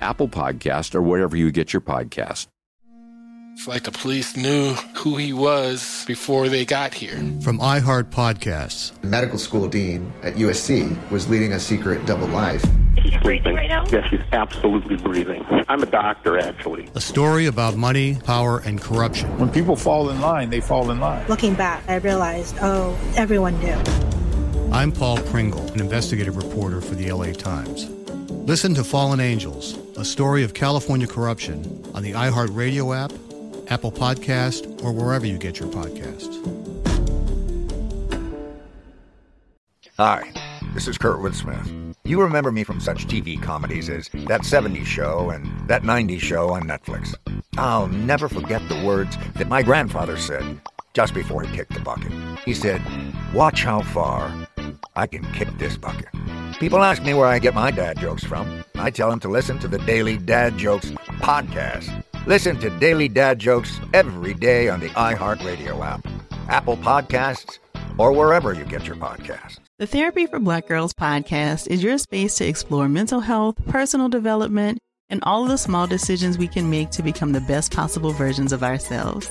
Apple Podcast, or wherever you get your podcast. It's like the police knew who he was before they got here. From iHeart Podcasts. Medical school dean at USC was leading a secret double life. He's breathing right now? Yes, he's absolutely breathing. I'm a doctor, actually. A story about money, power, and corruption. When people fall in line, they fall in line. Looking back, I realized, oh, everyone knew. I'm Paul Pringle, an investigative reporter for the LA Times. Listen to Fallen Angels, a story of California corruption on the iHeartRadio app, Apple Podcast, or wherever you get your podcasts. Hi, this is Kurt Smith. You remember me from such TV comedies as That 70s Show and That 90s Show on Netflix. I'll never forget the words that my grandfather said just before he kicked the bucket. He said, Watch how far I can kick this bucket. People ask me where I get my dad jokes from. I tell them to listen to the Daily Dad Jokes podcast. Listen to Daily Dad Jokes every day on the iHeartRadio app, Apple Podcasts, or wherever you get your podcasts. The Therapy for Black Girls podcast is your space to explore mental health, personal development, and all of the small decisions we can make to become the best possible versions of ourselves.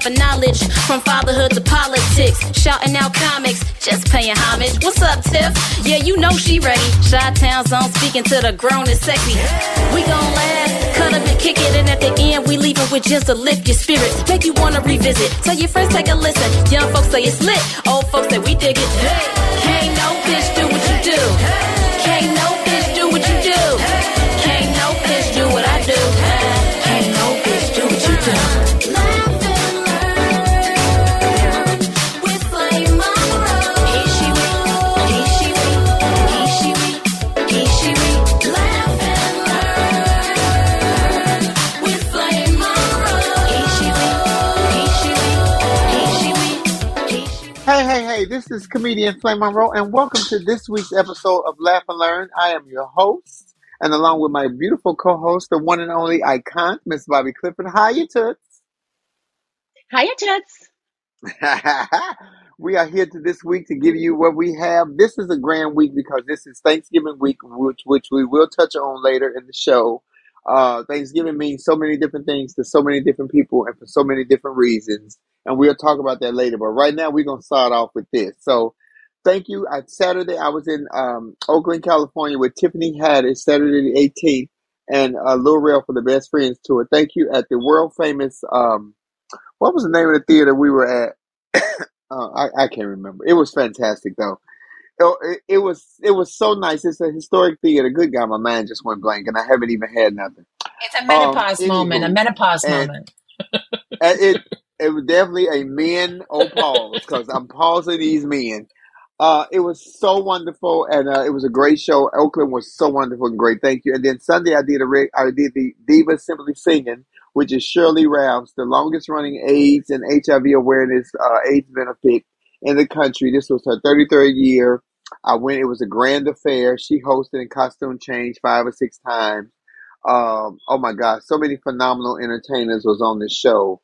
Dropping knowledge from fatherhood to politics. Shouting out comics, just paying homage. What's up, Tiff? Yeah, you know she ready. Shot Town Zone speaking to the grown and sexy. We gon' laugh, cut up and kick it. And at the end, we leave it with just to lift your spirits. Make you wanna revisit. Tell your friends, take a listen. Young folks say it's lit. Old folks say we dig it. Hey, can't no bitch do what you do. Can't no Hey, this is comedian Flame Monroe, and welcome to this week's episode of Laugh and Learn. I am your host, and along with my beautiful co-host, the one and only icon, Miss Bobbi Clifford. Hi, you toots. Hiya, toots. we are here to this week to give you what we have. This is a grand week because this is Thanksgiving week, which which we will touch on later in the show. Uh, Thanksgiving means so many different things to so many different people and for so many different reasons and we'll talk about that later. But right now, we're gonna start off with this. So, thank you. On Saturday, I was in um, Oakland, California, with Tiffany Haddish. Saturday the 18th, and uh, Lil Rel for the Best Friends tour. Thank you at the world famous. Um, what was the name of the theater we were at? uh, I, I can't remember. It was fantastic though. Oh, it, it, was it was so nice. It's a historic theater. Good God, my mind just went blank, and I haven't even had nothing. It's a menopause um, moment. A menopause and, moment. and it it was definitely a men oh pause because I'm pausing these men. Uh, it was so wonderful, and uh, it was a great show. Oakland was so wonderful and great. Thank you. And then Sunday, I did a re- I did the Diva Simply Singing, which is Sheryl Lee Ralph's, the longest running AIDS and HIV awareness uh, AIDS benefit in the country. This was her 33rd year. I went. It was a grand affair. She hosted and costume changed five or six times. Um, oh my God, so many phenomenal entertainers was on this show.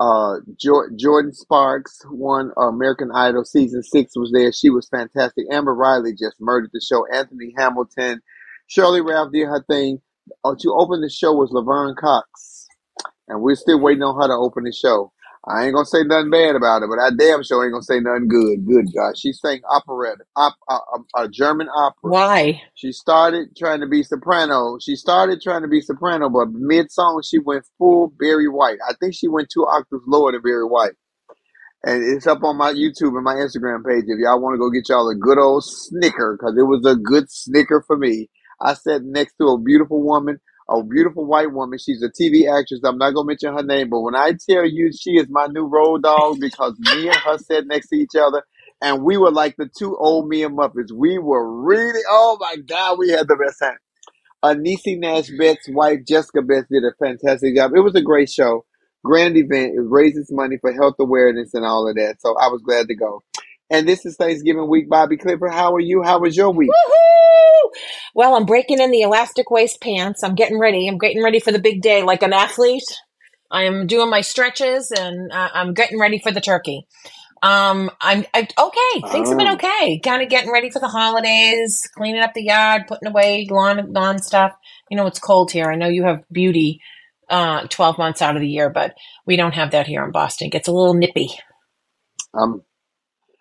Uh, jo- Jordin Sparks won American Idol season six was there. She was fantastic. Amber Riley just murdered the show. Anthony Hamilton, Sheryl Lee Ralph did her thing. Uh, to open the show was Laverne Cox, and we're still waiting on her to open the show. I ain't gonna say nothing bad about it, but I damn sure ain't gonna say nothing good. Good God, she sang operetta, op, uh, a German opera. Why? She started trying to be soprano. She started trying to be soprano, but mid song she went full Barry White. I think she went two octaves lower than Barry White. And it's up on my YouTube and my Instagram page if y'all want to go get y'all a good old snicker, because it was a good snicker for me. I sat next to a beautiful woman a beautiful white woman. She's a TV actress. I'm not gonna mention her name, but when I tell you she is my new road dog because me and her sat next to each other and we were like the two old me and Muppets. We were really oh my god, we had the best time. Niecy Nash Betts' wife, Jessica Betts, did a fantastic job. It was a great show, grand event. It raises money for health awareness and all of that. So I was glad to go. And this is Thanksgiving week, Bobbi Clifford. How are you? How was your week? Woohoo! Well, I'm breaking in the elastic waist pants. I'm getting ready. I'm getting ready for the big day like an athlete. I am doing my stretches and uh, I'm getting ready for the turkey. Um, I'm I, okay. Things have been oh. okay. Kind of getting ready for the holidays, cleaning up the yard, putting away lawn lawn stuff. You know, it's cold here. I know you have beauty uh, 12 months out of the year, but we don't have that here in Boston. It gets a little nippy. Um,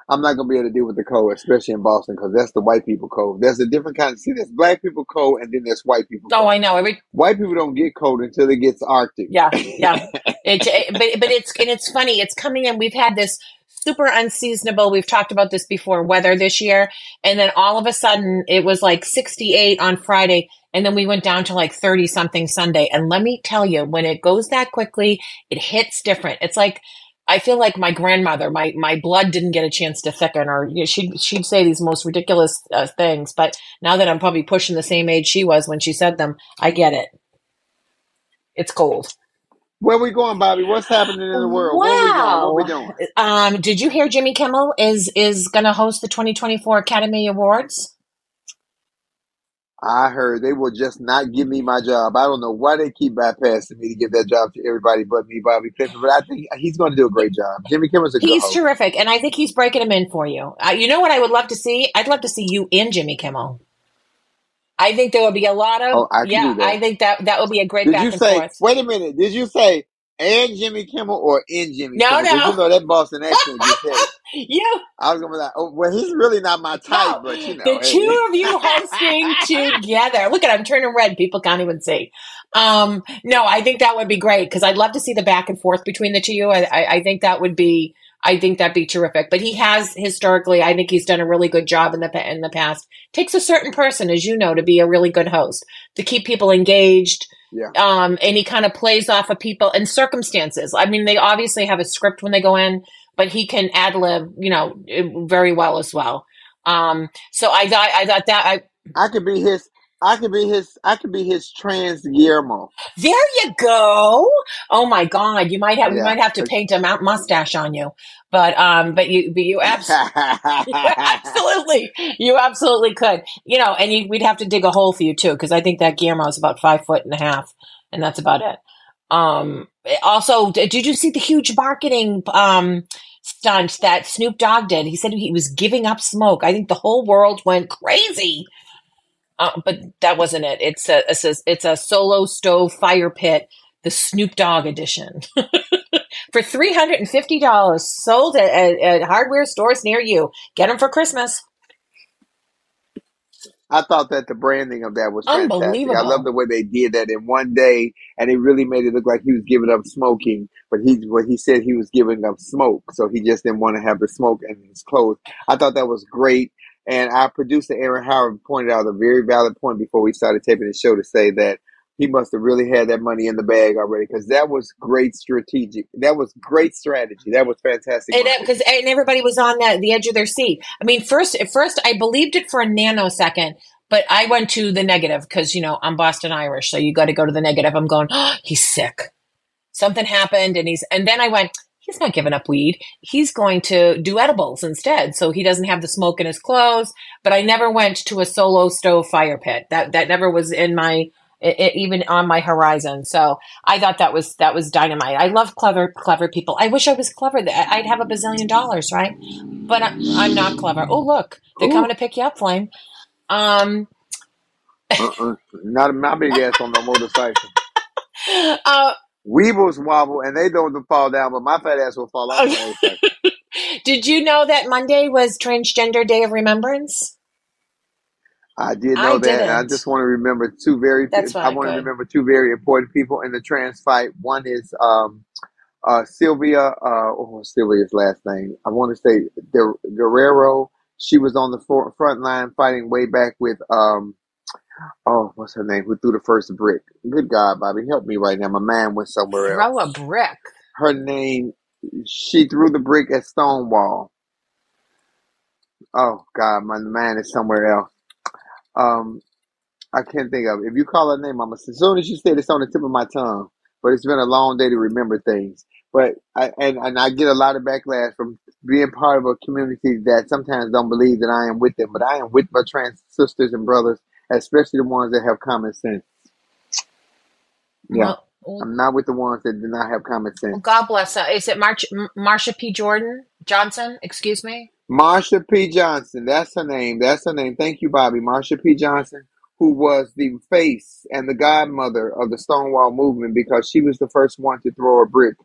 I'm not gonna be able to deal with the cold, especially in Boston, because that's the white people cold. There's a different kind. Of, see, there's black people cold, and then there's white people. Oh. I know. Every white people don't get cold until it gets Arctic. Yeah, yeah. it, it, but but it's and it's funny. It's coming in. We've had this super unseasonable. We've talked about this before. Weather this year, and then all of a sudden it was like 68 on Friday, and then we went down to like 30 something Sunday. And let me tell you, when it goes that quickly, it hits different. It's like I feel like my grandmother, my my blood didn't get a chance to thicken, or you know, she'd she'd say these most ridiculous uh, things. But now that I'm probably pushing the same age she was when she said them, I get it. It's cold. Where we going, Bobbi? What's happening in the world? Wow. What we doing? What we doing? Um, did you hear Jimmy Kimmel is is going to host the 2024 Academy Awards? I heard they will just not give me my job. I don't know why they keep bypassing me to give that job to everybody but me, Bobbi Clifford. But I think he's going to do a great job. Jimmy Kimmel's a he's terrific, and I think he's breaking him in for you. Uh, you know what I would love to see? I'd love to see you in Jimmy Kimmel. I think there would be a lot of. Oh, I yeah, I think that that would be a great. Did back you say? Wait a minute. Did you say and Jimmy Kimmel or in Jimmy no, Kimmel? No, You know that Boston accent you. I was gonna be like, oh, well, he's really not my type, No, but you know, the hey. two of you hosting together. Look at I'm turning red. People can't even see. Um, no, I think that would be great because I'd love to see the back and forth between the two of you. I, I, I think that would be. I think that'd be terrific. But he has historically, I think he's done a really good job in the in the past. Takes a certain person, as you know, to be a really good host to keep people engaged. Yeah. Um, and he kind of plays off of people and circumstances. I mean, they obviously have a script when they go in, but he can ad lib, you know, very well as well. Um, so I thought, I thought that I, I could be his. I could be his. I could be his trans Guillermo. there you go. Oh my God. You might have, we Yeah. might have to paint a mount mustache on you, but, um, but you, but you absolutely, you absolutely, you absolutely could, you know, and you, we'd have to dig a hole for you too. Cause I think that Guillermo is about five foot and a half and that's about it. Um, also, did you see the huge marketing, um, stunt that Snoop Dogg did? He said he was giving up smoke. I think the whole world went crazy. Uh, but that wasn't it. It's a, it's a it's a solo stove fire pit, the Snoop Dogg edition, for three hundred and fifty dollars, sold at, at, at hardware stores near you. Get them for Christmas. I thought that the branding of that was fantastic. I love the way they did that in one day, and it really made it look like he was giving up smoking. But he, what he said, he was giving up smoke, so he just didn't want to have the smoke in his clothes. I thought that was great, and our producer Aaron Howard pointed out a very valid point before we started taping the show to say that he must have really had that money in the bag already because that was great strategic. That was great strategy. That was fantastic. And uh, because and everybody was on that the edge of their seat. I mean, first at first I believed it for a nanosecond, but I went to the negative because you know I'm Boston Irish, so you got to go to the negative. I'm going, oh, he's sick. Something happened, and he's and then I went. He's not giving up weed. He's going to do edibles instead, so he doesn't have the smoke in his clothes. But I never went to a solo stove fire pit. That that never was in my i- i- even on my horizon. So I thought that was that was dynamite. I love clever clever people. I wish I was clever. I'd have a bazillion dollars, right? But I, I'm not clever. Oh look, they're Ooh. coming to pick you up, Flame. Um, uh-uh. Not my big ass on the motorcycle. uh, Weebles wobble and they don't fall down, but my fat ass will fall off did you know that Monday was Transgender Day of Remembrance? I did I know that, and I didn't. just want to remember two very. That's I fine, want to remember two very important people in the trans fight. One is um, uh, Sylvia. Uh, oh, Sylvia's last name? I want to say Guer- Guerrero. She was on the front line fighting way back with um, oh, what's her name? Who threw the first brick? Good God, Bobbi, help me right now. My mind went somewhere else. Throw a brick. Her name. She threw the brick at Stonewall. Oh God, my mind is somewhere else. Um, I can't think of it. If you call her name, I'm as soon as you said it's on the tip of my tongue. But it's been a long day to remember things. But I and, and I get a lot of backlash from being part of a community that sometimes don't believe that I am with them. But I am with my trans sisters and brothers, especially the ones that have common sense. Yeah. Well, well, I'm not with the ones that do not have common sense. God bless her. Is it March, M- Marsha P. Jordan Johnson? Excuse me. Marsha P. Johnson, that's her name. That's her name. Thank you, Bobbi. Marsha P. Johnson, who was the face and the godmother of the Stonewall movement because she was the first one to throw a brick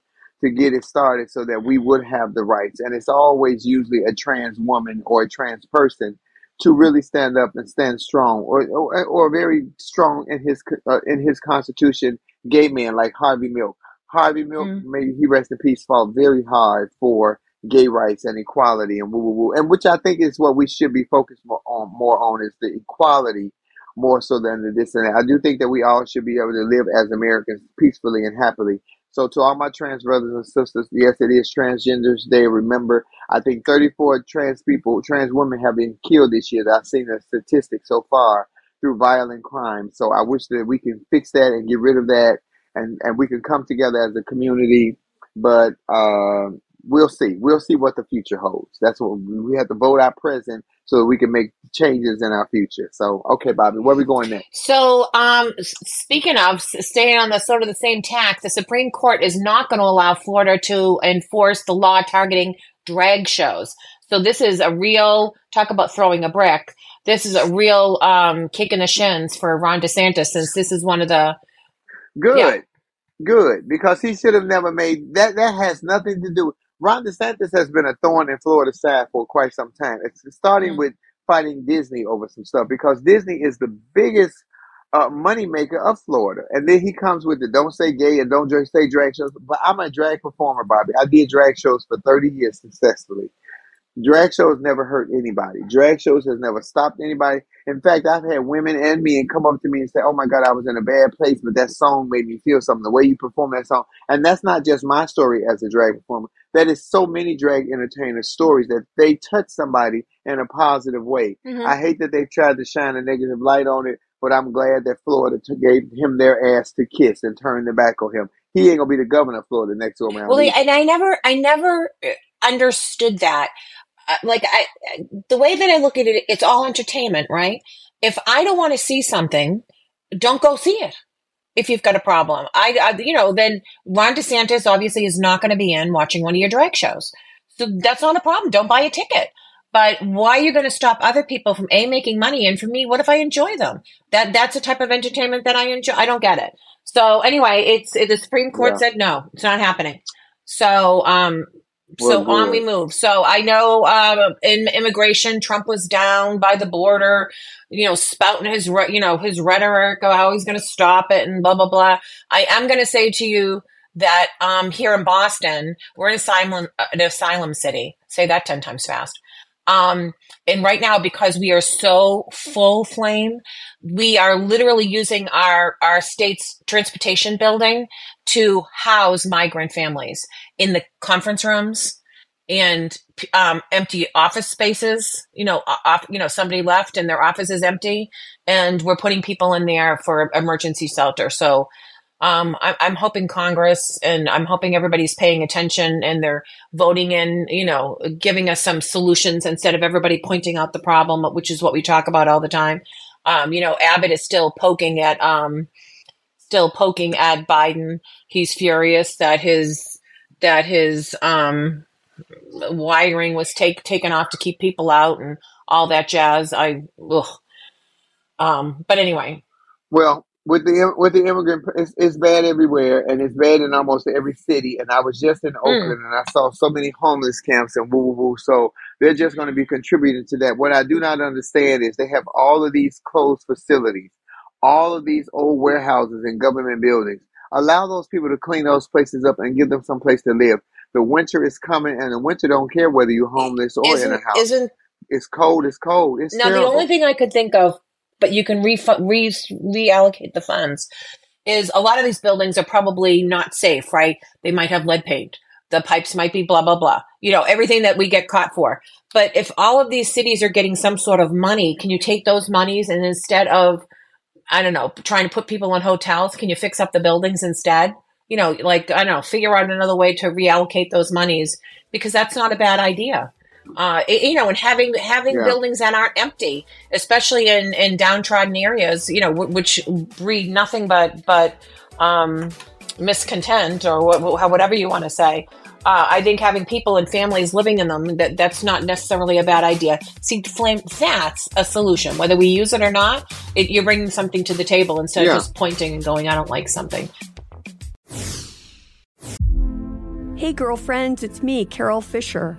to get it started so that we would have the rights. And it's always usually a trans woman or a trans person to really stand up and stand strong or or, or very strong in his uh, in his constitution gay man like Harvey Milk. Harvey Milk, Mm. may he rest in peace, fought very hard for gay rights and equality and woo woo woo, and which I think is what we should be focused more on. More on is the equality more so than the this and that. I do think that we all should be able to live as Americans peacefully and happily. So to all my trans brothers and sisters, yes, it is Transgenders Day. Remember, I think 34 trans people, trans women have been killed this year. I've seen the statistics so far through violent crime. So I wish that we can fix that and get rid of that, and and we can come together as a community. But uh, we'll see. We'll see what the future holds. That's what we have to vote our present so that we can make changes in our future. So okay, Bobbi, where we going next? So, um, speaking of staying on the sort of the same tack, the Supreme Court is not going to allow Florida to enforce the law targeting drag shows. So this is a real talk about throwing a brick. This is a real um, kick in the shins for Ron DeSantis, since this is one of the Good. Yeah. Good. Because he should have never made that that has nothing to do Ron DeSantis has been a thorn in Florida's side for quite some time. It's starting Mm. with fighting Disney over some stuff because Disney is the biggest uh, money maker of Florida. And then he comes with the don't say gay and don't say drag shows. But I'm a drag performer, Bobbi. I did drag shows for 30 years successfully. Drag shows never hurt anybody. Drag shows has never stopped anybody. In fact, I've had women and men come up to me and say, "Oh my God, I was in a bad place, but that song made me feel something. The way you perform that song." And that's not just my story as a drag performer. That is so many drag entertainers' stories that they touch somebody in a positive way. Mhm. I hate that they've tried to shine a negative light on it, but I'm glad that Florida t- gave him their ass to kiss and turned their back on him. He ain't gonna be the governor of Florida next to him. well, and I never, I never uh, understood that. Uh, Like I, the way that I look at it, it's all entertainment, right? If I don't want to see something, don't go see it. If you've got a problem, I, I you know, then Ron DeSantis obviously is not going to be in watching one of your drag shows, so that's not a problem. Don't buy a ticket. But why are you going to stop other people from a making money? And for me, what if I enjoy them? That that's a type of entertainment that I enjoy. I don't get it. So anyway, it's it, the Supreme Court Yeah. said no, it's not happening. So um, so Well, on we move. So I know um, in immigration, Trump was down by the border, you know, spouting his you know his rhetoric of how he's going to stop it and blah blah blah. I am going to say to you that um, here in Boston, we're in asylum an asylum city. Say that ten times fast. Um, and right now, because we are so full flame, we are literally using our our state's transportation building to house migrant families in the conference rooms and um, empty office spaces. You know, off, you know, somebody left and their office is empty, and we're putting people in there for emergency shelter. So. Um, I, I'm hoping Congress and I'm hoping everybody's paying attention and they're voting in, you know, giving us some solutions instead of everybody pointing out the problem, which is what we talk about all the time. Um, you know, Abbott is still poking at, um, still poking at Biden. He's furious that his that his um, wiring was take taken off to keep people out and all that jazz. I, ugh. um, but anyway, Well, with the with the immigrant, it's, it's bad everywhere, and it's bad in almost every city. And I was just in hmm. Oakland, and I saw so many homeless camps and woo woo woo. So they're just going to be contributing to that. What I do not understand is they have all of these closed facilities, all of these old warehouses and government buildings. Allow those people to clean those places up and give them some place to live. The winter is coming, and the winter don't care whether you're homeless or in a house. isn't It's cold. It's cold. It's now the only thing I could think of, but you can re- re- reallocate the funds, is a lot of these buildings are probably not safe, right? They might have lead paint. The pipes might be blah blah blah. You know everything that we get caught for. But if all of these cities are getting some sort of money, can you take those monies and instead of I don't know, trying to put people in hotels, can you fix up the buildings instead? You know, like I don't know, figure out another way to reallocate those monies because that's not a bad idea. Uh, you know, and having having Yeah. buildings that aren't empty, especially in in downtrodden areas, you know, w- which breed nothing but but um, miscontent or wh- wh- whatever you want to say. Uh, I think having people and families living in them that that's not necessarily a bad idea. See, flame that's a solution. Whether we use it or not, it, you're bringing something to the table instead Yeah. of just pointing and going, "I don't like something." Hey, girlfriends, it's me, Carol Fisher.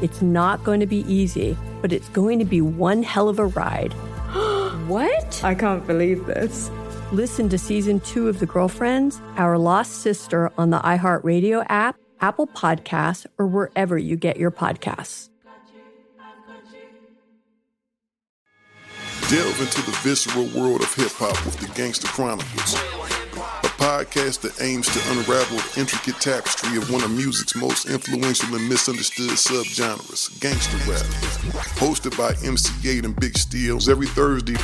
It's not going to be easy, but it's going to be one hell of a ride. what? I can't believe this. Listen to season two of The Girlfriends, Our Lost Sister on the iHeartRadio app, Apple Podcasts, or wherever you get your podcasts. Delve into the visceral world of hip hop with the Gangster Chronicles, a podcast that aims to unravel the intricate tapestry of one of music's most influential and misunderstood subgenres, gangster rap. Hosted by MC Eiht and Big Steels every Thursday,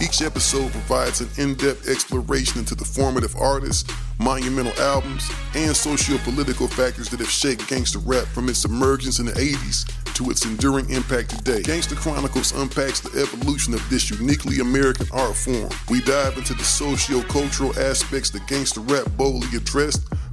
each episode provides an in depth exploration into the formative artists, monumental albums, and socio political factors that have shaped gangster rap from its emergence in the 80s to its enduring impact today. Gangster Chronicles unpacks the evolution of this uniquely American art form. We dive into the socio-cultural aspects that gangster rap boldly addressed,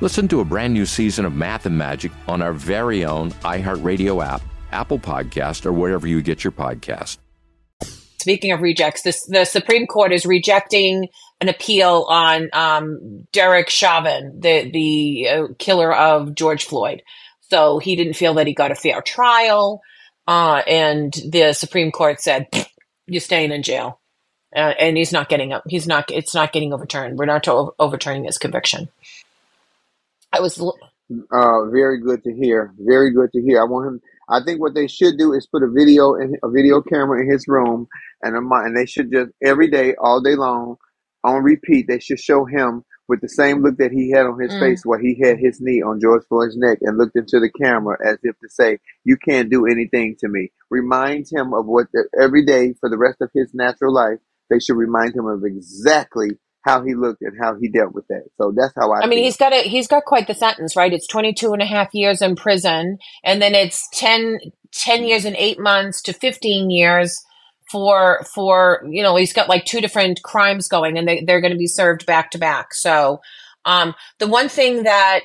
Listen to a brand new season of Math and Magic on our very own iHeartRadio app, Apple Podcast, or wherever you get your podcast. Speaking of rejects, this, the Supreme Court is rejecting an appeal on um, Derek Chauvin, the the uh, killer of George Floyd. So he didn't feel that he got a fair trial, uh, and the Supreme Court said, "You're staying in jail," uh, and he's not getting up. He's not. It's not getting overturned. We're not overturning his conviction. I was uh, very good to hear. Very good to hear. I want him. I think what they should do is put a video in a video camera in his room, and a, and they should just every day, all day long, on repeat. They should show him with the same look that he had on his mm. face, while he had his knee on George Floyd's neck and looked into the camera as if to say, "You can't do anything to me." Reminds him of what the, every day for the rest of his natural life. They should remind him of exactly how he looked and how he dealt with that. So that's how I. I mean, he's got a he's got quite the sentence, right? It's 22 and a half years in prison, and then it's 10, 10 years and eight months to fifteen years for for you know he's got like two different crimes going, and they they're going to be served back to back. So. Um, the one thing that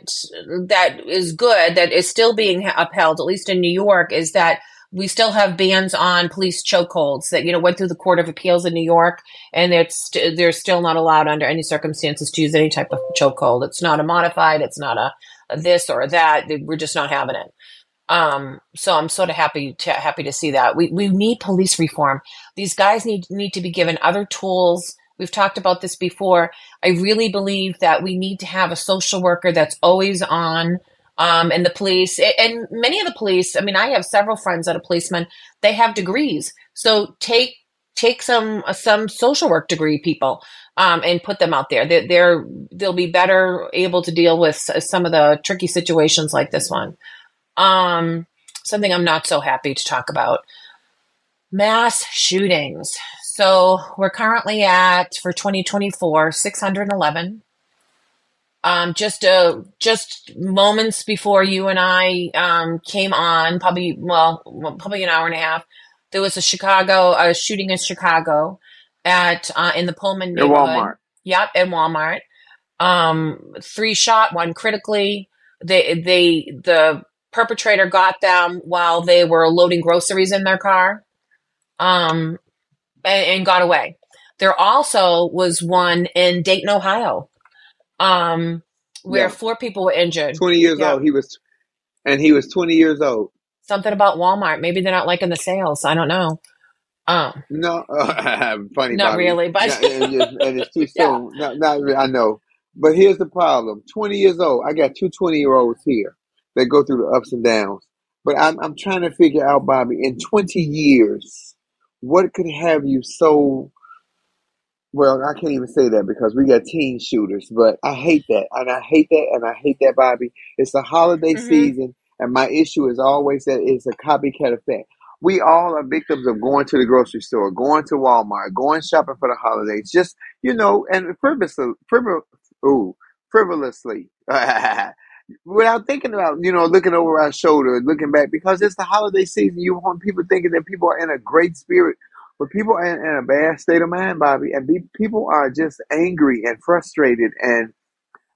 that is good that is still being upheld, at least in New York, is that we still have bans on police chokeholds that you know went through the court of appeals in New York, and it's they're still not allowed under any circumstances to use any type of chokehold. It's not a modified. It's not a, a this or a that. We're just not having it. Um, so I'm sort of happy to happy to see that. We we need police reform. These guys need need to be given other tools. We've talked about this before. I really believe that we need to have a social worker that's always on um, and the police and many of the police i mean i have several friends that are policemen they have degrees. So take take some some social work degree people um, and put them out there. They're, they're they'll be better able to deal with some of the tricky situations like this one. Um, something i'm not so happy to talk about. Mass shootings. So we're currently at for 2024 611. Um, just uh, just moments before you and I um, came on, probably well, probably an hour and a half. There was a Chicago a shooting in Chicago at uh, in the Pullman neighborhood. Walmart. Yep, in Walmart. Um, three shot, one critically. They they the perpetrator got them while they were loading groceries in their car. Um, and, and got away. There also was one in Dayton, Ohio, um, where Yeah. four people were injured. 20 years Yeah. old. He was, and he was 20 years old. Something about Walmart. Maybe they're not liking the sales. I don't know. Um, No, funny. Not Bobbi. really, but- and, it's, and it's too soon. Not, not really, I know, but here's the problem: twenty years old. I got two 20 year olds here that go through the ups and downs. But I'm I'm trying to figure out, Bobbi, in 20 years, what could have you so? Well, I can't even say that because we got teen shooters, but I hate that, and I hate that, and I hate that, Bobbi. It's the holiday Mhm. season, and my issue is always that it's a copycat effect. We all are victims of going to the grocery store, going to Walmart, going shopping for the holidays, just you know, and frivolously, frivol, ooh, frivolously, without thinking about you know looking over our shoulder, looking back because it's the holiday season. You want people thinking that people are in a great spirit, but people are in, in a bad state of mind, Bobbi, and be, people are just angry and frustrated and.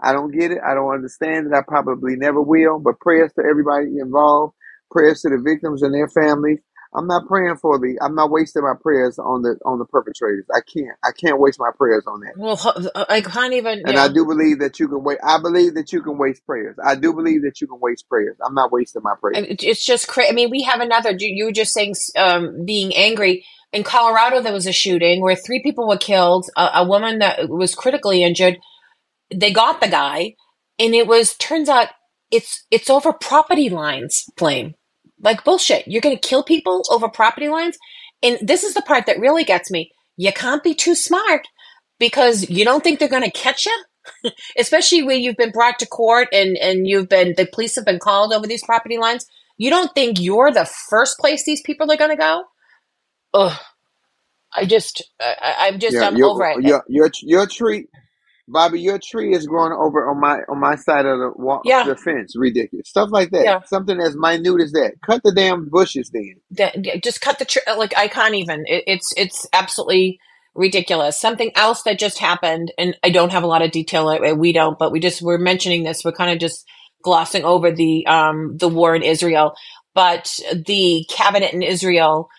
I don't get it. I don't understand it. I probably never will. But prayers to everybody involved. Prayers to the victims and their families. I'm not praying for the. I'm not wasting my prayers on the on the perpetrators. I can't. I can't waste my prayers on that. well, ho- I can't even. And yeah. I do believe that you can wait. I believe that you can waste prayers. I do believe that you can waste prayers. I'm not wasting my prayers. It's just crazy. I mean, we have another. You you were just saying um, being angry. In Colorado, there was a shooting where three people were killed. A, a woman that was critically injured. They got the guy, and it was turns out it's it's over property lines. Blame like bullshit. You're going to kill people over property lines, and this is the part that really gets me. You can't be too smart because you don't think they're going to catch you especially when you've been brought to court and and you've been the police have been called over these property lines you don't think you're the first place these people are going to go Ugh. i just I, i'm just Yeah, i'm over it Your your your tree, Bobbi. Your tree is growing over on my on my side of the wall, Yeah. the fence. Ridiculous stuff like that. Yeah. Something as minute as that. Cut the damn bushes then. just cut the tr- like i can't even it, it's it's absolutely ridiculous something else that just happened and i don't have a lot of detail uh, we don't but we just we're mentioning this we're kind of just glossing over the um the war in israel but the cabinet in israel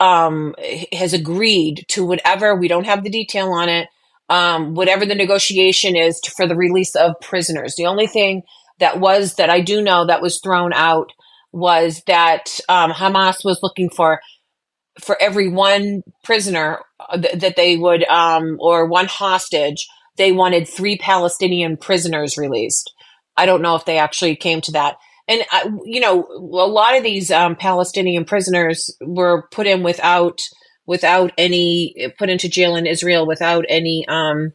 um has agreed to whatever we don't have the detail on it um whatever the negotiation is to, for the release of prisoners. The only thing that was that i do know that was thrown out was that um, hamas was looking for for every one prisoner uh, th- that they would um, or one hostage they wanted three palestinian prisoners released. I don't know if they actually came to that. And I, you know a lot of these um, palestinian prisoners were put in without without any put into jail in israel without any um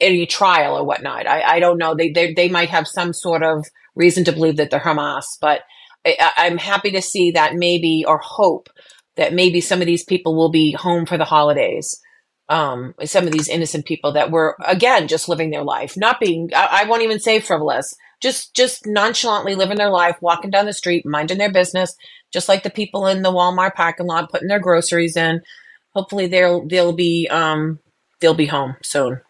any trial or whatnot i, I don't know they, they they might have some sort of reason to believe that they're hamas but I, i'm happy to see that maybe or hope that maybe some of these people will be home for the holidays. Um, some of these innocent people that were again just living their life, not being I, I won't even say frivolous, just just nonchalantly living their life, walking down the street, minding their business, just like the people in the Walmart parking lot putting their groceries in. Hopefully they'll they'll be um they'll be home soon.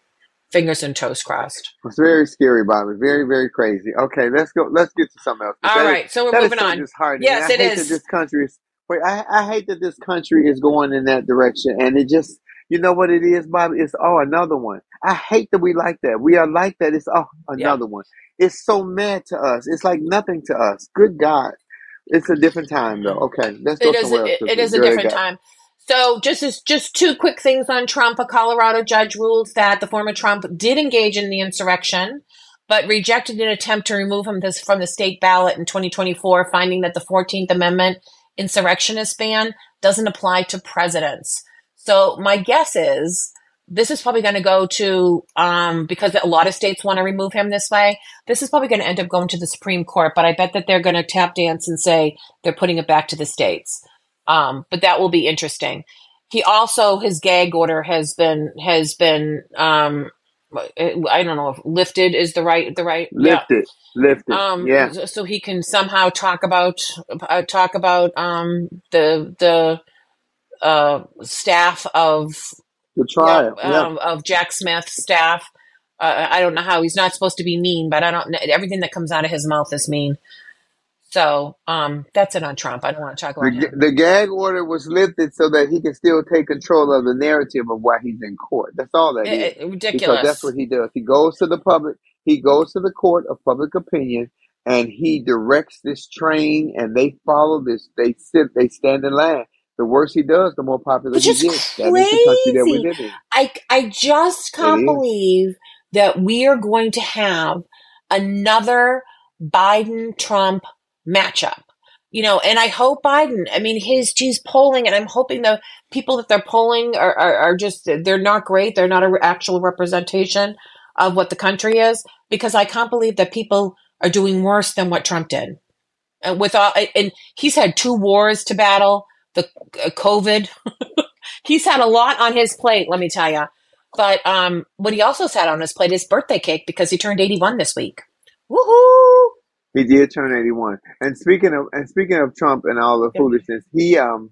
Fingers and toes crossed. It's very scary, Bobbi. Very, very crazy. Okay, let's go. Let's get to something else. All That is- right, so we're is moving on. disheartening. Yes, I it hate is. That this country is. Wait, I, I hate that this country is going in that direction, and it just. You know what it is, Bobbi? It's oh another one. I hate that we like that. We are like that. It's oh another one. It's so mad to us. It's like nothing to us. Good God. It's a different time though. Okay, let's go It is. somewhere A, else. it is a different time. So just as just two quick things on Trump. A Colorado judge ruled that the former Trump did engage in the insurrection, but rejected an attempt to remove him this from the state ballot in 2024, finding that the 14th Amendment insurrectionist ban doesn't apply to presidents. So my guess is this is probably going to go to um, because a lot of states want to remove him this way. This is probably going to end up going to the Supreme Court, but I bet that they're going to tap dance and say they're putting it back to the states. Um, but that will be interesting. he also his gag order has been has been um I don't know if lifted is the right the right Lifted, lifted. um yeah. so he can somehow talk about uh, talk about um the the uh staff of The trial. Yeah. um, of Jack Smith staff. Uh, I don't know how he's not supposed to be mean, but I don't. know Everything that comes out of his mouth is mean. So um, that's it on Trump. I don't want to talk The, about ga- him. the gag order was lifted so that he can still take control of the narrative of why he's in court. That's all that Eh, is. eh, Because ridiculous. that's what he does. He goes to the public, he goes to the court of public opinion, and he directs this train, and they follow this. They sit, they stand in line. The worse he does, the more popular Which he is gets. That is the country that we crazy. live in. I I just can't believe that we are going to have another Biden Trump matchup. You know, and I hope Biden. I mean, his he's polling, and I'm hoping the people that they're polling are are, are just they're not great. They're not an actual representation of what the country is because I can't believe that people are doing worse than what Trump did. And with all, and he's had two wars to battle. The uh, COVID, he's had a lot on his plate. Let me tell you. But um, what he also had on his plate is birthday cake because he turned 81 this week. Woohoo! He did turn eighty one. And speaking of and speaking of Trump and all the foolishness, he um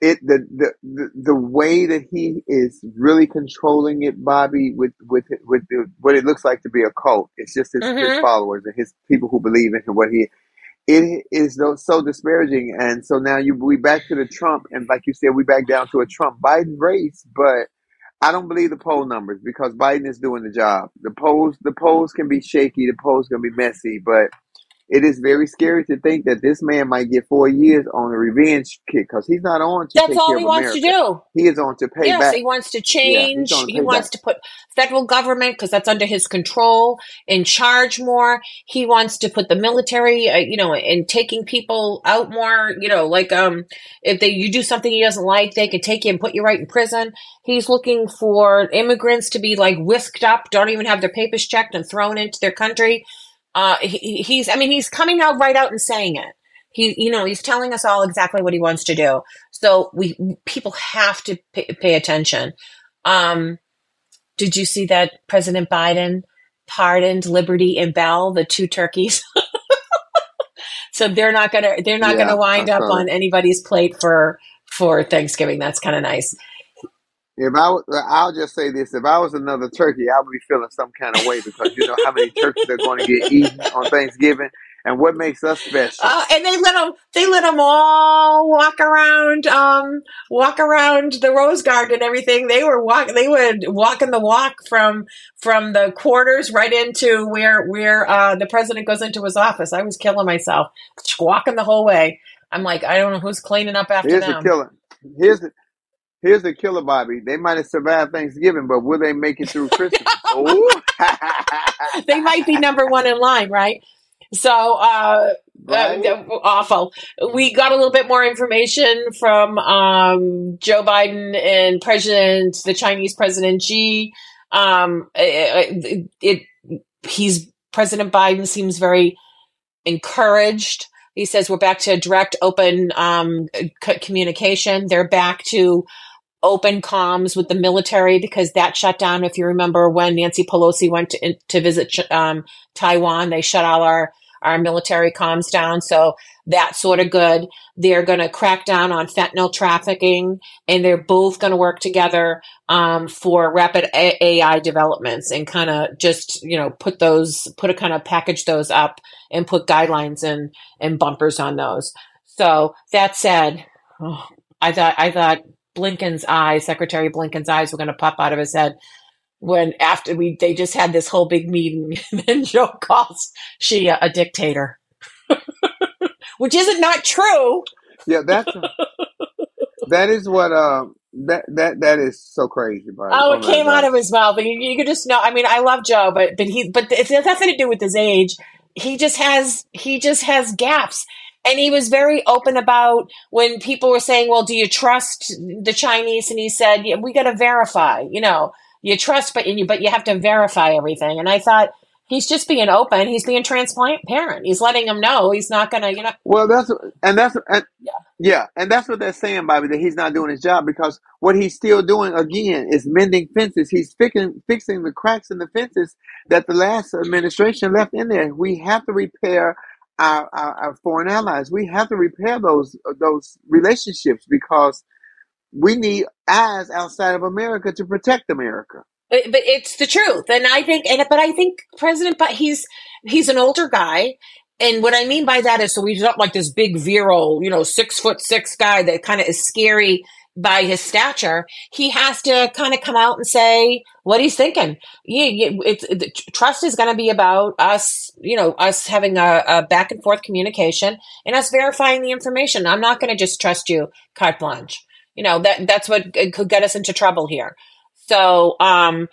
it the, the the the way that he is really controlling it, Bobbi, with with with the, what it looks like to be a cult. It's just his, his Mhm. followers and his people who believe in him. What he it is so disparaging, and so now you we back to the Trump, and like you said, we back down to a Trump Biden race, but. I don't believe the poll numbers because Biden is doing the job. The polls, the polls can be shaky, the polls can be messy, but it is very scary to think that this man might get four years on a revenge kick because he's not on to That's all he wants to do. He is on to pay Yes, back. he wants to change. on to he wants back. to put federal government because that's under his control in charge more. He wants to put the military, uh, you know, in taking people out more. You know, like um, if they you do something he doesn't like, they can take you and put you right in prison. He's looking for immigrants to be like whisked up, don't even have their papers checked, and thrown into their country. Uh, he, he's, I mean, he's coming out right out and saying it. He, you know, he's telling us all exactly what he wants to do. So we people have to pay, pay attention. Um, did you see that President Biden pardoned Liberty and Bell, the two turkeys? so they're not gonna they're not Yeah, gonna wind up saw on anybody's plate for for Thanksgiving. That's kind of nice. If I, was- I'll just say this: if I was another turkey, I would be feeling some kind of way because you know how many turkeys are going to get eaten on Thanksgiving, and what makes us special. Uh, and they let them they let them all walk around um walk around the rose garden and everything they were walk they would walk in the walk from from the quarters right into where where uh the president goes into his office i was killing myself walking the whole way i'm like i don't know who's cleaning up after Here's the them killer. Here's the here's the killer, Bobbi. They might have survived Thanksgiving, but will they make it through Christmas? oh, they might be number one in line, right? So, uh, Right. uh, awful. We got a little bit more information from um, Joe Biden and President, the Chinese President Xi. Um, it, it, he's President Biden seems very encouraged. He says we're back to direct, open um, c- communication. They're back to open comms with the military because that shut down. If you remember when Nancy Pelosi went to, to visit um, Taiwan, they shut all our our military comms down. So that's sort of good. They're going to crack down on fentanyl trafficking, and they're both going to work together um, for rapid A- AI developments and kind of just you know put those put a kind of package those up and put guidelines and and bumpers on those. So that said, oh, I thought I thought Blinken's eyes, Secretary Blinken's eyes, were going to pop out of his head when after we they just had this whole big meeting, and then Joe calls Xi a, a dictator, which isn't not true. yeah, that's that is what um that that that is so crazy, Bobbi. Oh, Oh it came out of his mouth, and you, you could just know. I mean, I love Joe, but but he but it has nothing to do with his age. He just has he just has gaps. And he was very open about when people were saying, "Well, do you trust the Chinese?" And he said, yeah, "We got to verify. You know, you trust, but you but you have to verify everything." And I thought, He's just being open. He's being transparent. He's letting them know he's not going to, you know. Well, that's and that's and, yeah. yeah, and that's what they're saying, Bobbi, that he's not doing his job because what he's still doing again is mending fences. He's fixing fixing the cracks in the fences that the last administration left in there. We have to repair our, our, our foreign allies. We have to repair those those relationships because we need eyes outside of America to protect America. But, it's the truth, and I think, and but I think President, but he's he's an older guy, and what I mean by that is, so he's not like this big virile, you know, six foot six guy that kind of is scary by his stature. He has to kind of come out and say what he's thinking. Yeah, it's it, trust is going to be about us, you know, us having a, a back and forth communication and us verifying the information. I'm not going to just trust you carte blanche. You know that that's what could get us into trouble here. So, um,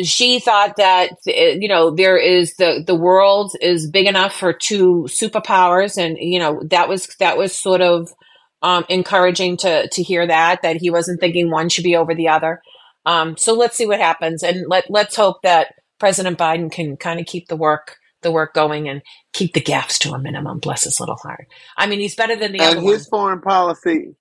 Xi thought that you know there is the the world is big enough for two superpowers, and you know that was that was sort of um, encouraging to to hear that that he wasn't thinking one should be over the other. Um, so let's see what happens, and let let's hope that President Biden can kind of keep the work the work going and keep the gaps to a minimum. Bless his little heart. I mean, he's better than the and other And his one. foreign policy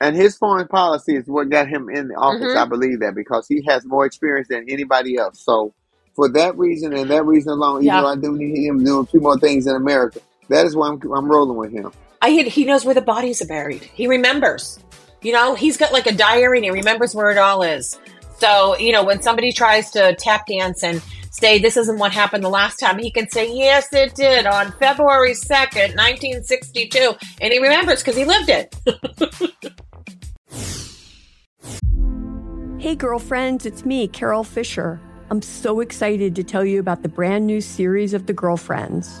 and his foreign policy is what got him in the office. Mhm. I believe that because he has more experience than anybody else. So, for that reason and that reason alone, even Yeah. though I do need him doing a few more things in America, that is why I'm, I'm rolling with him. I he knows where the bodies are buried. He remembers. You know, he's got like a diary and he remembers where it all is. So, you know, when somebody tries to tap dance and say this isn't what happened the last time, he can say, Yes, it did on February 2nd, 1962. And he remembers because he lived it. Hey, girlfriends, it's me, Carol Fisher. I'm so excited to tell you about the brand new series of The Girlfriends.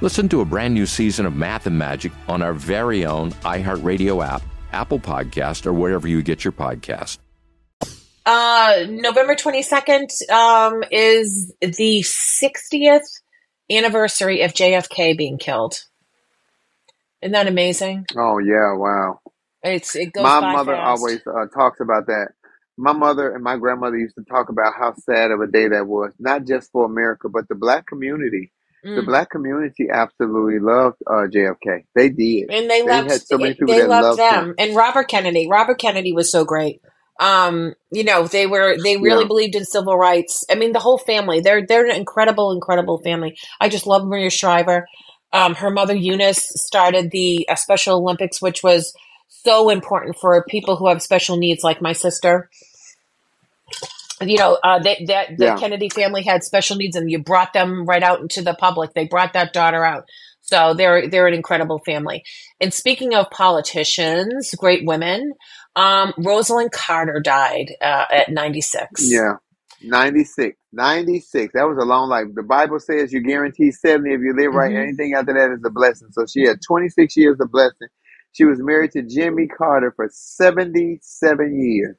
Listen to a brand new season of Math and Magic on our very own iHeartRadio app, Apple Podcast, or wherever you get your podcast. Uh, November 22nd um, is the 60th anniversary of JFK being killed. Isn't that amazing? Oh yeah, wow. It's it goes my by mother fast. always uh, talks about that. My mother and my grandmother used to talk about how sad of a day that was, not just for America, but the black community. The Mm. black community absolutely loved uh, JFK. They did. and they loved had so many people they that loved loved them him. and robert kennedy robert kennedy was so great um you know they were they really Yeah. believed in civil rights i mean the whole family they're they're an incredible incredible family i just love maria shriver um her mother eunice started the uh, special olympics which was so important for people who have special needs like my sister you know, uh, they, that the Yeah. Kennedy family had special needs, and you brought them right out into the public. They brought that daughter out, so they're they're an incredible family. And speaking of politicians, great women, um, Rosalynn Carter died uh, at ninety six. Yeah. 96. 96. That was a long life. The Bible says you guarantee 70 if you live right. Mhm. Anything after that is a blessing. So she had 26 years of blessing. She was married to Jimmy Carter for 77 years.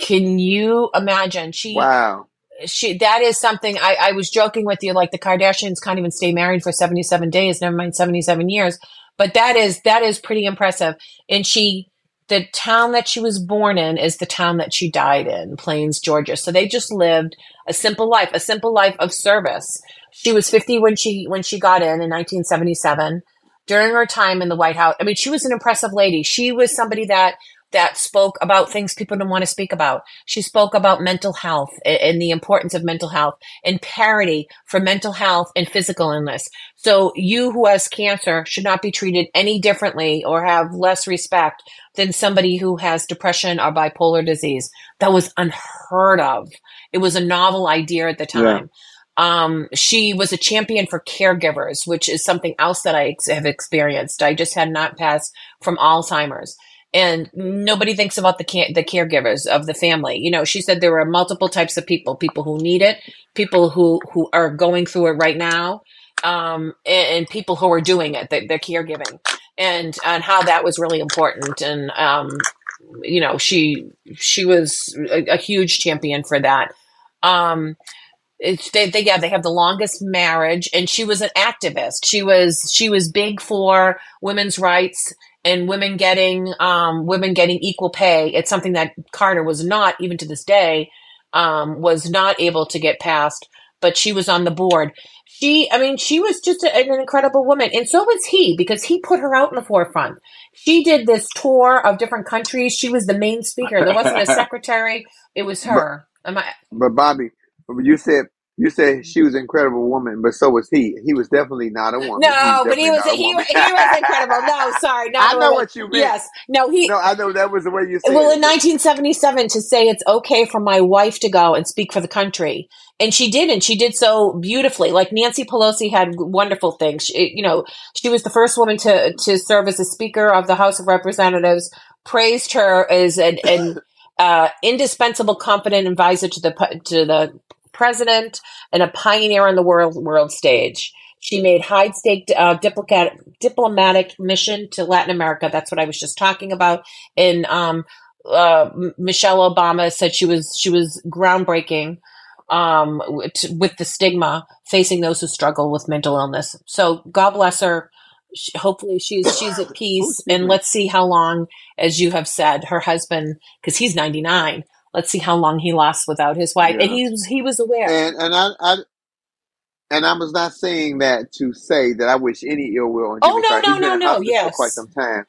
Can you imagine? She Wow. she that is something I, I was joking with you like the kardashians can't even stay married for 77 days never mind 77 years. But that is that is pretty impressive. And she the town that she was born in is the town that she died in plains georgia. So they just lived a simple life a simple life of service. She was 50 when she when she got in in 1977 during her time in the white house i mean she was an impressive lady. She was somebody that that spoke about things people didn't want to speak about. She spoke about mental health and the importance of mental health and parity for mental health and physical illness. So you who has cancer should not be treated any differently or have less respect than somebody who has depression or bipolar disease. That was unheard of. It was a novel idea at the Yeah. time. Um, she was a champion for caregivers, which is something else that I ex- have experienced. I just had not passed from Alzheimer's and nobody thinks about the the caregivers of the family. You know, she said there were multiple types of people: people who need it, people who who are going through it right now, um, and, and people who are doing it, the, the caregiving, and and how that was really important. And um, you know, she she was a, a huge champion for that. Um, It's, they, they, yeah, they have the longest marriage, and she was an activist. She was she was big for women's rights and women getting um, women getting equal pay. It's something that Carter was not, even to this day, um, was not able to get past. But she was on the board. She, I mean, she was just a, an incredible woman, and so was he because he put her out in the forefront. She did this tour of different countries. She was the main speaker. There wasn't a secretary; it was her. Am I? But Bobbi, you said you said she was an incredible woman, but so was he. He was definitely not a woman. No, but he was he, he was incredible. No, sorry, not I know what you mean. Yes, no, he. No, I know that was the way you said. Well, it. in 1977, to say it's okay for my wife to go and speak for the country, and she did, and she did so beautifully. Like Nancy Pelosi had wonderful things. She, you know, she was the first woman to to serve as a Speaker of the House of Representatives. Praised her as an, an uh, indispensable, competent advisor to the to the president and a pioneer on the world world stage. She made high stake uh, diplomatic diplomatic mission to Latin America. That's what I was just talking about. And um, uh, Michelle Obama said she was she was groundbreaking um, with the stigma facing those who struggle with mental illness. So God bless her. Hopefully she's she's at peace, and let's see how long, as you have said, her husband because he's ninety nine let's see how long he lasts without his wife. Yeah. And he was he was aware. And and I, I and I was not saying that to say that I wish any ill will on Oh, no, Carter. no, He's been no, no, hospice for quite some time,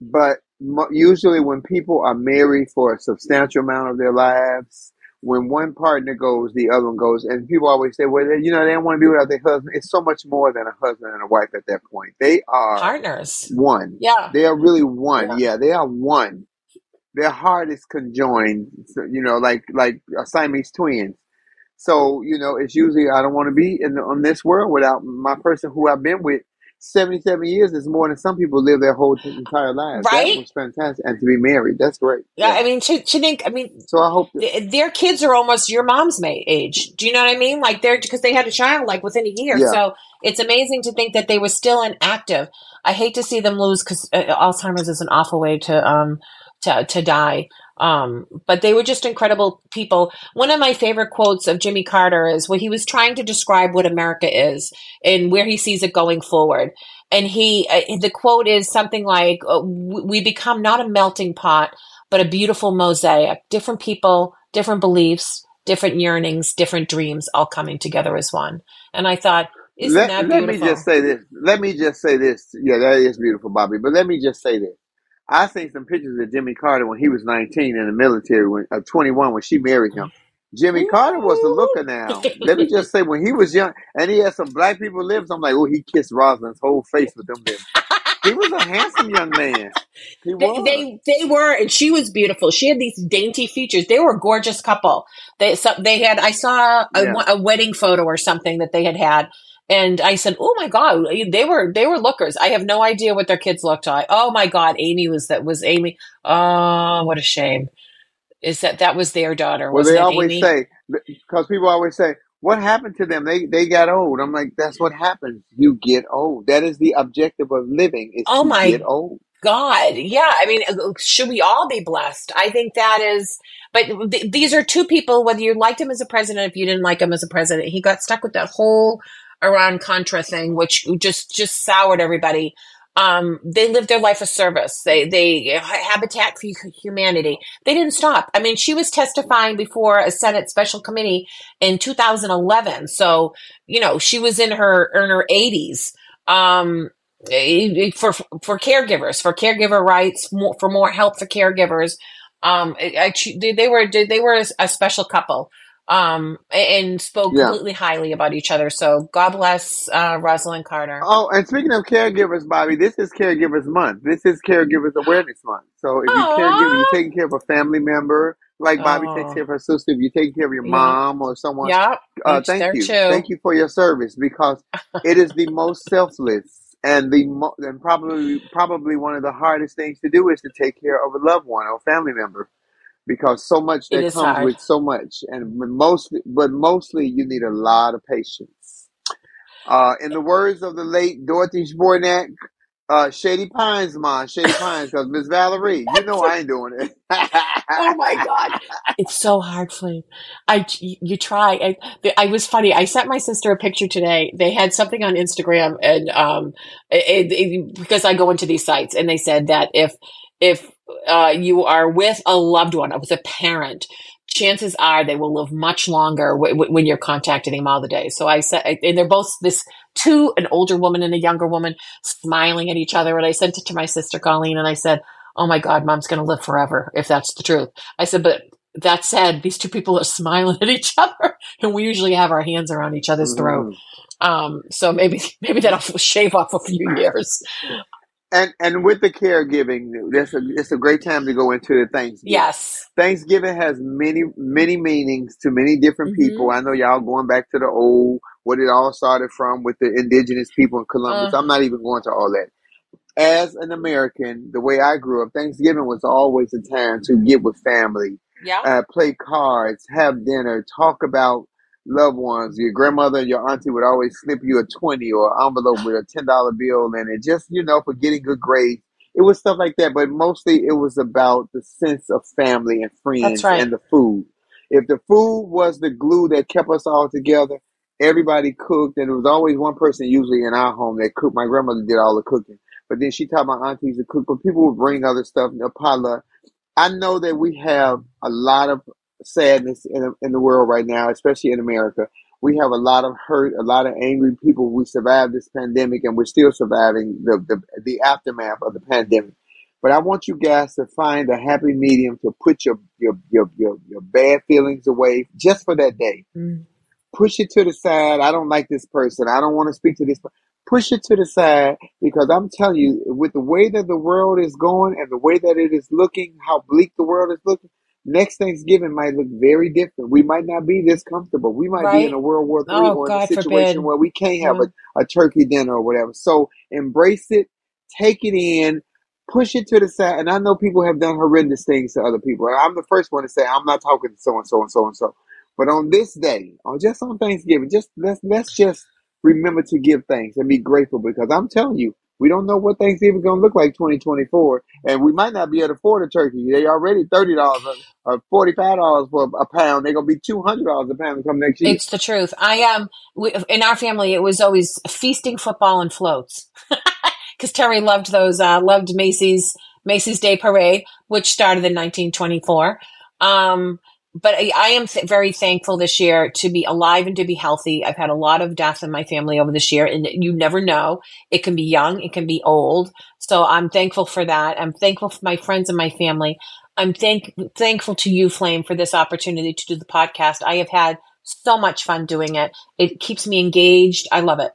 but mo- usually when people are married for a substantial amount of their lives. When one partner goes, the other one goes, and people always say, "Well, they- you know, they don't want to be without their husband." It's so much more than a husband and a wife at that point. They are Partners. one. Yeah. They are really one. Yeah. Yeah, they are one. Their heart is conjoined. You know, like like Siamese twins. So you know, it's usually I don't want to be in the, on this world without my person who I've been with. Seventy-seven years is more than some people live their whole entire lives. Right? That was fantastic, and to be married, that's great. Yeah, I mean, she, she didn't. I mean, So I hope. th- their kids are almost your mom's age. Do you know what I mean? Like they're because they had a child like within a year. Yeah. So it's amazing to think that they were still inactive. I hate to see them lose because uh, Alzheimer's is an awful way to um to to die. Um, but they were just incredible people. One of my favorite quotes of Jimmy Carter is where he was trying to describe what America is and where he sees it going forward. And he, uh, the quote is something like, uh, "We become not a melting pot, but a beautiful mosaic. Different people, different beliefs, different yearnings, different dreams, all coming together as one." And I thought, isn't let, that let beautiful? me just say this. Let me just say this. Yeah, that is beautiful, Bobbi. But let me just say this. I seen some pictures of Jimmy Carter when he was 19 in the military, when uh, 21 when she married him. Jimmy Carter was the looker now. Let me just say, when he was young, and he had some black people lips, I'm like, oh, he kissed Rosalynn's whole face with them lips. He was a handsome young man. He They, they they were, and she was beautiful. She had these dainty features. They were a gorgeous couple. They so they had. I saw a, Yeah. a wedding photo or something that they had had, and I said, "Oh my god, they were they were lookers." I have no idea what their kids looked like. Oh my god, Amy was that was Amy. Oh, what a shame. Is that that was their daughter? Well, Wasn't they always Amy? say because people always say, "What happened to them? They they got old." I'm like, "That's what happens. You get old. That is the objective of living is Oh to my get old." God, yeah. I mean, uh, should we all be blessed? I think that is. But th- these are two people. Whether you liked him as a president, if you didn't like him as a president, he got stuck with that whole Iran Contra thing, which just just soured everybody. Um, they lived their life of service. They they Habitat for Humanity. They didn't stop. I mean, she was testifying before a Senate special committee in 2011. So you know, she was in her in her 80s. Um, eh, for for caregivers, for caregiver rights, more, for more help for caregivers. Um, I, I, they they were they were a special couple. Um, and spoke Yeah. completely highly about each other. So God bless uh, Rosalynn Carter. Oh, and speaking of caregivers, Bobbi, this is Caregivers Month. This is Caregivers Awareness Month. So if you're caregiving, you're taking care of a family member, like Bobbi takes Oh. care of her sister. If you're taking care of your Yeah. mom or someone, Yeah, uh, thank you, too. thank you for your service because it is the most selfless and the mo- and probably probably one of the hardest things to do is to take care of a loved one or family member because so much It that is comes hard. with so much and mostly but mostly you need a lot of patience uh, in the words of the late Dorothy Zbornak, Uh, Shady Pines, man, Shady Pines, because Miss Valerie, you know I ain't doing it. oh my god, it's so hard, Flame. I you try. I, I was funny. I sent my sister a picture today. They had something on Instagram, and um, it, it, because I go into these sites, and they said that if if uh, you are with a loved one, with a parent, chances are they will live much longer w- w- when you're contacting them all the day. So I said, and they're both this two, an older woman and a younger woman smiling at each other. And I sent it to my sister Colleen and I said, Oh my God, mom's going to live forever if that's the truth. I said, but that said, these two people are smiling at each other and we usually have our hands around each other's throat. Mm-hmm. Um, so maybe, maybe that'll shave off a few years. And and with the caregiving, that's a it's a great time to go into the Thanksgiving. Yes. Thanksgiving has many many meanings to many different Mm-hmm. people. I know y'all going back to the old what it all started from with the indigenous people in Columbus. Uh. I'm not even going to all that. As an American, the way I grew up, Thanksgiving was always a time to get with family, Yeah. uh, play cards, have dinner, talk about loved ones. Your grandmother and your auntie would always slip you a 20 or an envelope with a $10 bill in it, just, you know, for getting good grades. It was stuff like that, but mostly it was about the sense of family and friends right. and the food. If the food was the glue that kept us all together, everybody cooked, and there was always one person, usually in our home, that cooked. My grandmother did all the cooking, but then she taught my aunties to cook. But people would bring other stuff, a potluck. I know that we have a lot of sadness in in the world right now, especially in America. We have a lot of hurt, a lot of angry people. We survived this pandemic, and we're still surviving the the, the aftermath of the pandemic. But I want you guys to find a happy medium to put your your your your, your bad feelings away just for that day. Mm. Push it to the side. I don't like this person. I don't want to speak to this. per- Push it to the side because I'm telling you, with the way that the world is going and the way that it is looking, how bleak the world is looking, next Thanksgiving might look very different. We might not be this comfortable. We might be in a World War Three Oh, or in a situation forbid. where we can't have Yeah. a, a turkey dinner or whatever. So embrace it, take it in, push it to the side. And I know people have done horrendous things to other people. I'm the first one to say I'm not talking to so and so and so and so. But on this day, or just on Thanksgiving, just let's let's just remember to give thanks and be grateful because I'm telling you, we don't know what Thanksgiving gonna look like 2024, and we might not be able to afford a turkey. They already thirty dollars or forty five dollars for a pound. They're gonna be two hundred dollars a pound come next year. It's the truth. I um, we, in our family, it was always feasting, football, and floats. Because Terry loved those, uh, loved Macy's Macy's Day Parade, which started in 1924. Um, but I, I am th- very thankful this year to be alive and to be healthy. I've had a lot of death in my family over this year, and you never know. It can be young, it can be old. So I'm thankful for that. I'm thankful for my friends and my family. I'm thank thankful to you, Flame, for this opportunity to do the podcast. I have had so much fun doing it. It keeps me engaged. I love it.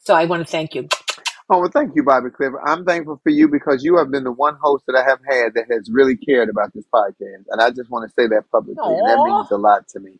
So I want to thank you. Oh well, thank you, Bobbi Clifford. I'm thankful for you because you have been the one host that I have had that has really cared about this podcast, and I just want to say that publicly, and that Aw. means a lot to me.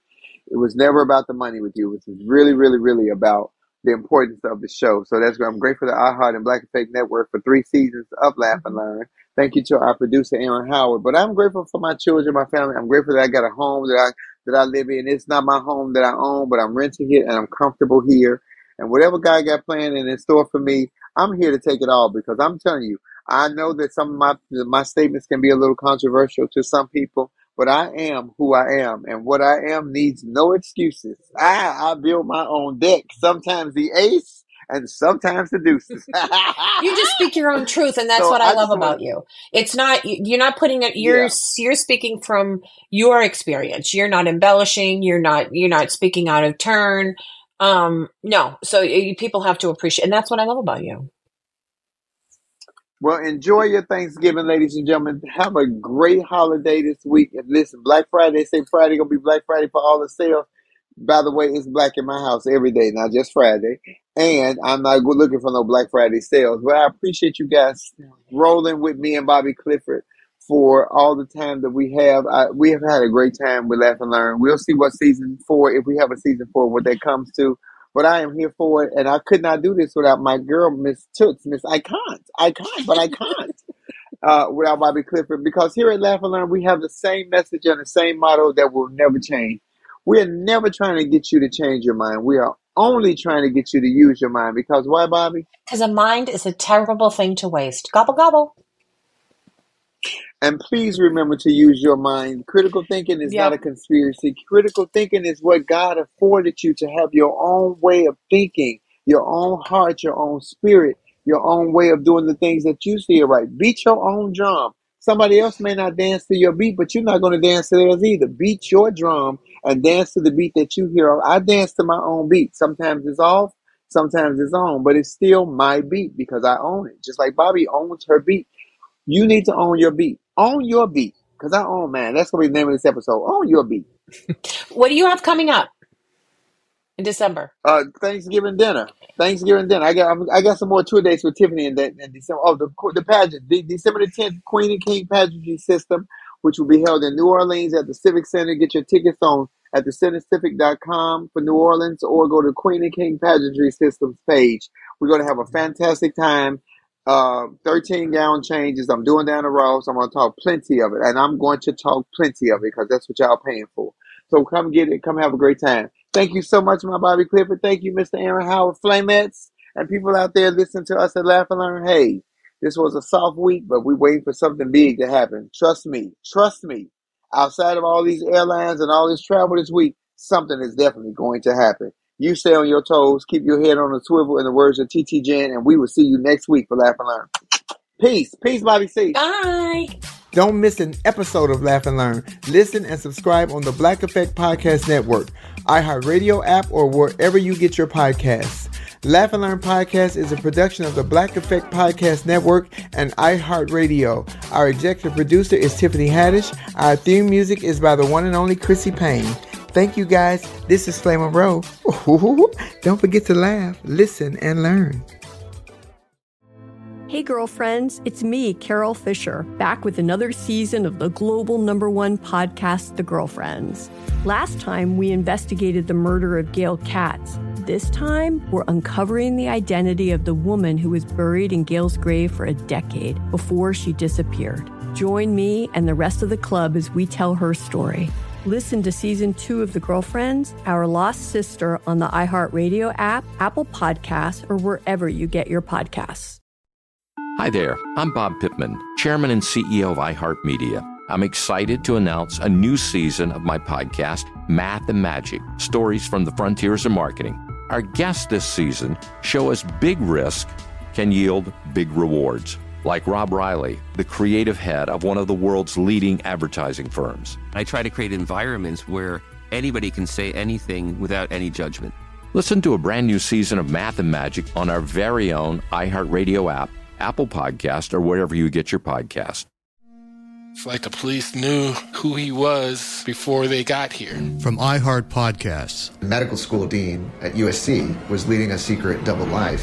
It was never about the money with you. It was really, really, really about the importance of the show. So that's why I'm grateful to iHeart and Black Effect Network for three seasons of Laugh and mm-hmm. Learn. Thank you to our producer Aaron Howard. But I'm grateful for my children, my family. I'm grateful that I got a home that I that I live in. It's not my home that I own, but I'm renting it and I'm comfortable here. And whatever God got planned and in store for me, I'm here to take it all because I'm telling you, I know that some of my my statements can be a little controversial to some people, but I am who I am, and what I am needs no excuses. I I build my own deck. Sometimes the ace, and sometimes the deuces. You just speak your own truth, and that's So what I, I love about you. It's not you- you're not putting it. You're Yeah. you're speaking from your experience. You're not embellishing. You're not you're not speaking out of turn. Um, no. So you, people have to appreciate, and that's what I love about you. Well, enjoy your Thanksgiving, ladies and gentlemen. Have a great holiday this week. And listen, Black Friday, they say Friday gonna be Black Friday for all the sales. By the way, it's black in my house every day, not just Friday. And I'm not looking for no Black Friday sales. But I appreciate you guys rolling with me and Bobbi Clifford for all the time that we have. I, we have had a great time with Laugh and Learn. We'll see what season four, if we have a season four, what that comes to. But I am here for it, and I could not do this without my girl, Miss Toots, Miss I can't, I can't, but I can't uh, without Bobbi Clifford because here at Laugh and Learn we have the same message and the same motto that will never change. We are never trying to get you to change your mind. We are only trying to get you to use your mind because why, Bobbi? Because a mind is a terrible thing to waste. Gobble, gobble. And please remember to use your mind. Critical thinking is not a conspiracy. Critical thinking is what God afforded you to have your own way of thinking, your own heart, your own spirit, your own way of doing the things that you see are right. Beat your own drum. Somebody else may not dance to your beat, but you're not going to dance to theirs either. Beat your drum and dance to the beat that you hear. I dance to my own beat. Sometimes it's off, sometimes it's on, but it's still my beat because I own it. Just like Bobbi owns her beat. You need to own your beat. Own your beat. Because I own mine. That's going to be the name of this episode. On your beat. What do you have coming up in December? Uh, Thanksgiving dinner. Thanksgiving dinner. I got I'm- I got some more tour dates with Tiffany in, that, in December. Oh, the the pageant, the, December the tenth, Queen and King pageantry system, which will be held in New Orleans at the Civic Center. Get your tickets on at thecentercivic.com for New Orleans, or go to Queen and King pageantry systems page. We're going to have a fantastic time. Uh, 13 gallon changes. I'm doing down the road, so I'm going to talk plenty of it, and I'm going to talk plenty of it because that's what y'all paying for. So come get it. Come have a great time. Thank you so much, my Bobbi Clifford. Thank you, Mr. Aaron Howard Flamettes, and people out there listening to us at Laugh and Learn. Hey, this was a soft week, but we're waiting for something big to happen. Trust me. Trust me. Outside of all these airlines and all this travel this week, something is definitely going to happen. You stay on your toes, keep your head on the swivel in the words of TT Jen, and we will see you next week for Laugh and Learn. Peace. Peace, Bobbi C. Bye. Don't miss an episode of Laugh and Learn. Listen and subscribe on the Black Effect Podcast Network, iHeartRadio app, or wherever you get your podcasts. Laugh and Learn Podcast is a production of the Black Effect Podcast Network and iHeartRadio. Our executive producer is Tiffany Haddish. Our theme music is by the one and only Chrissy Payne. Thank you guys. This is Flame Monroe. Don't forget to laugh, listen, and learn. Hey, girlfriends, it's me, Carol Fisher, back with another season of the global number one podcast, The Girlfriends. Last time, we investigated the murder of Gail Katz. This time, we're uncovering the identity of the woman who was buried in Gail's grave for a decade before she disappeared. Join me and the rest of the club as we tell her story. Listen to season two of The Girlfriends, Our Lost Sister on the iHeartRadio app, Apple Podcasts, or wherever you get your podcasts. Hi there, I'm Bob Pittman, Chairman and CEO of iHeartMedia. I'm excited to announce a new season of my podcast, Math and Magic Stories from the Frontiers of Marketing. Our guests this season show us big risk can yield big rewards, like Rob Reilly, the creative head of one of the world's leading advertising firms. I try to create environments where anybody can say anything without any judgment. Listen to a brand new season of Math and Magic on our very own iHeartRadio app, Apple Podcast, or wherever you get your podcast. It's like the police knew who he was before they got here. From iHeart Podcasts. medical school dean at USC was leading a secret double life.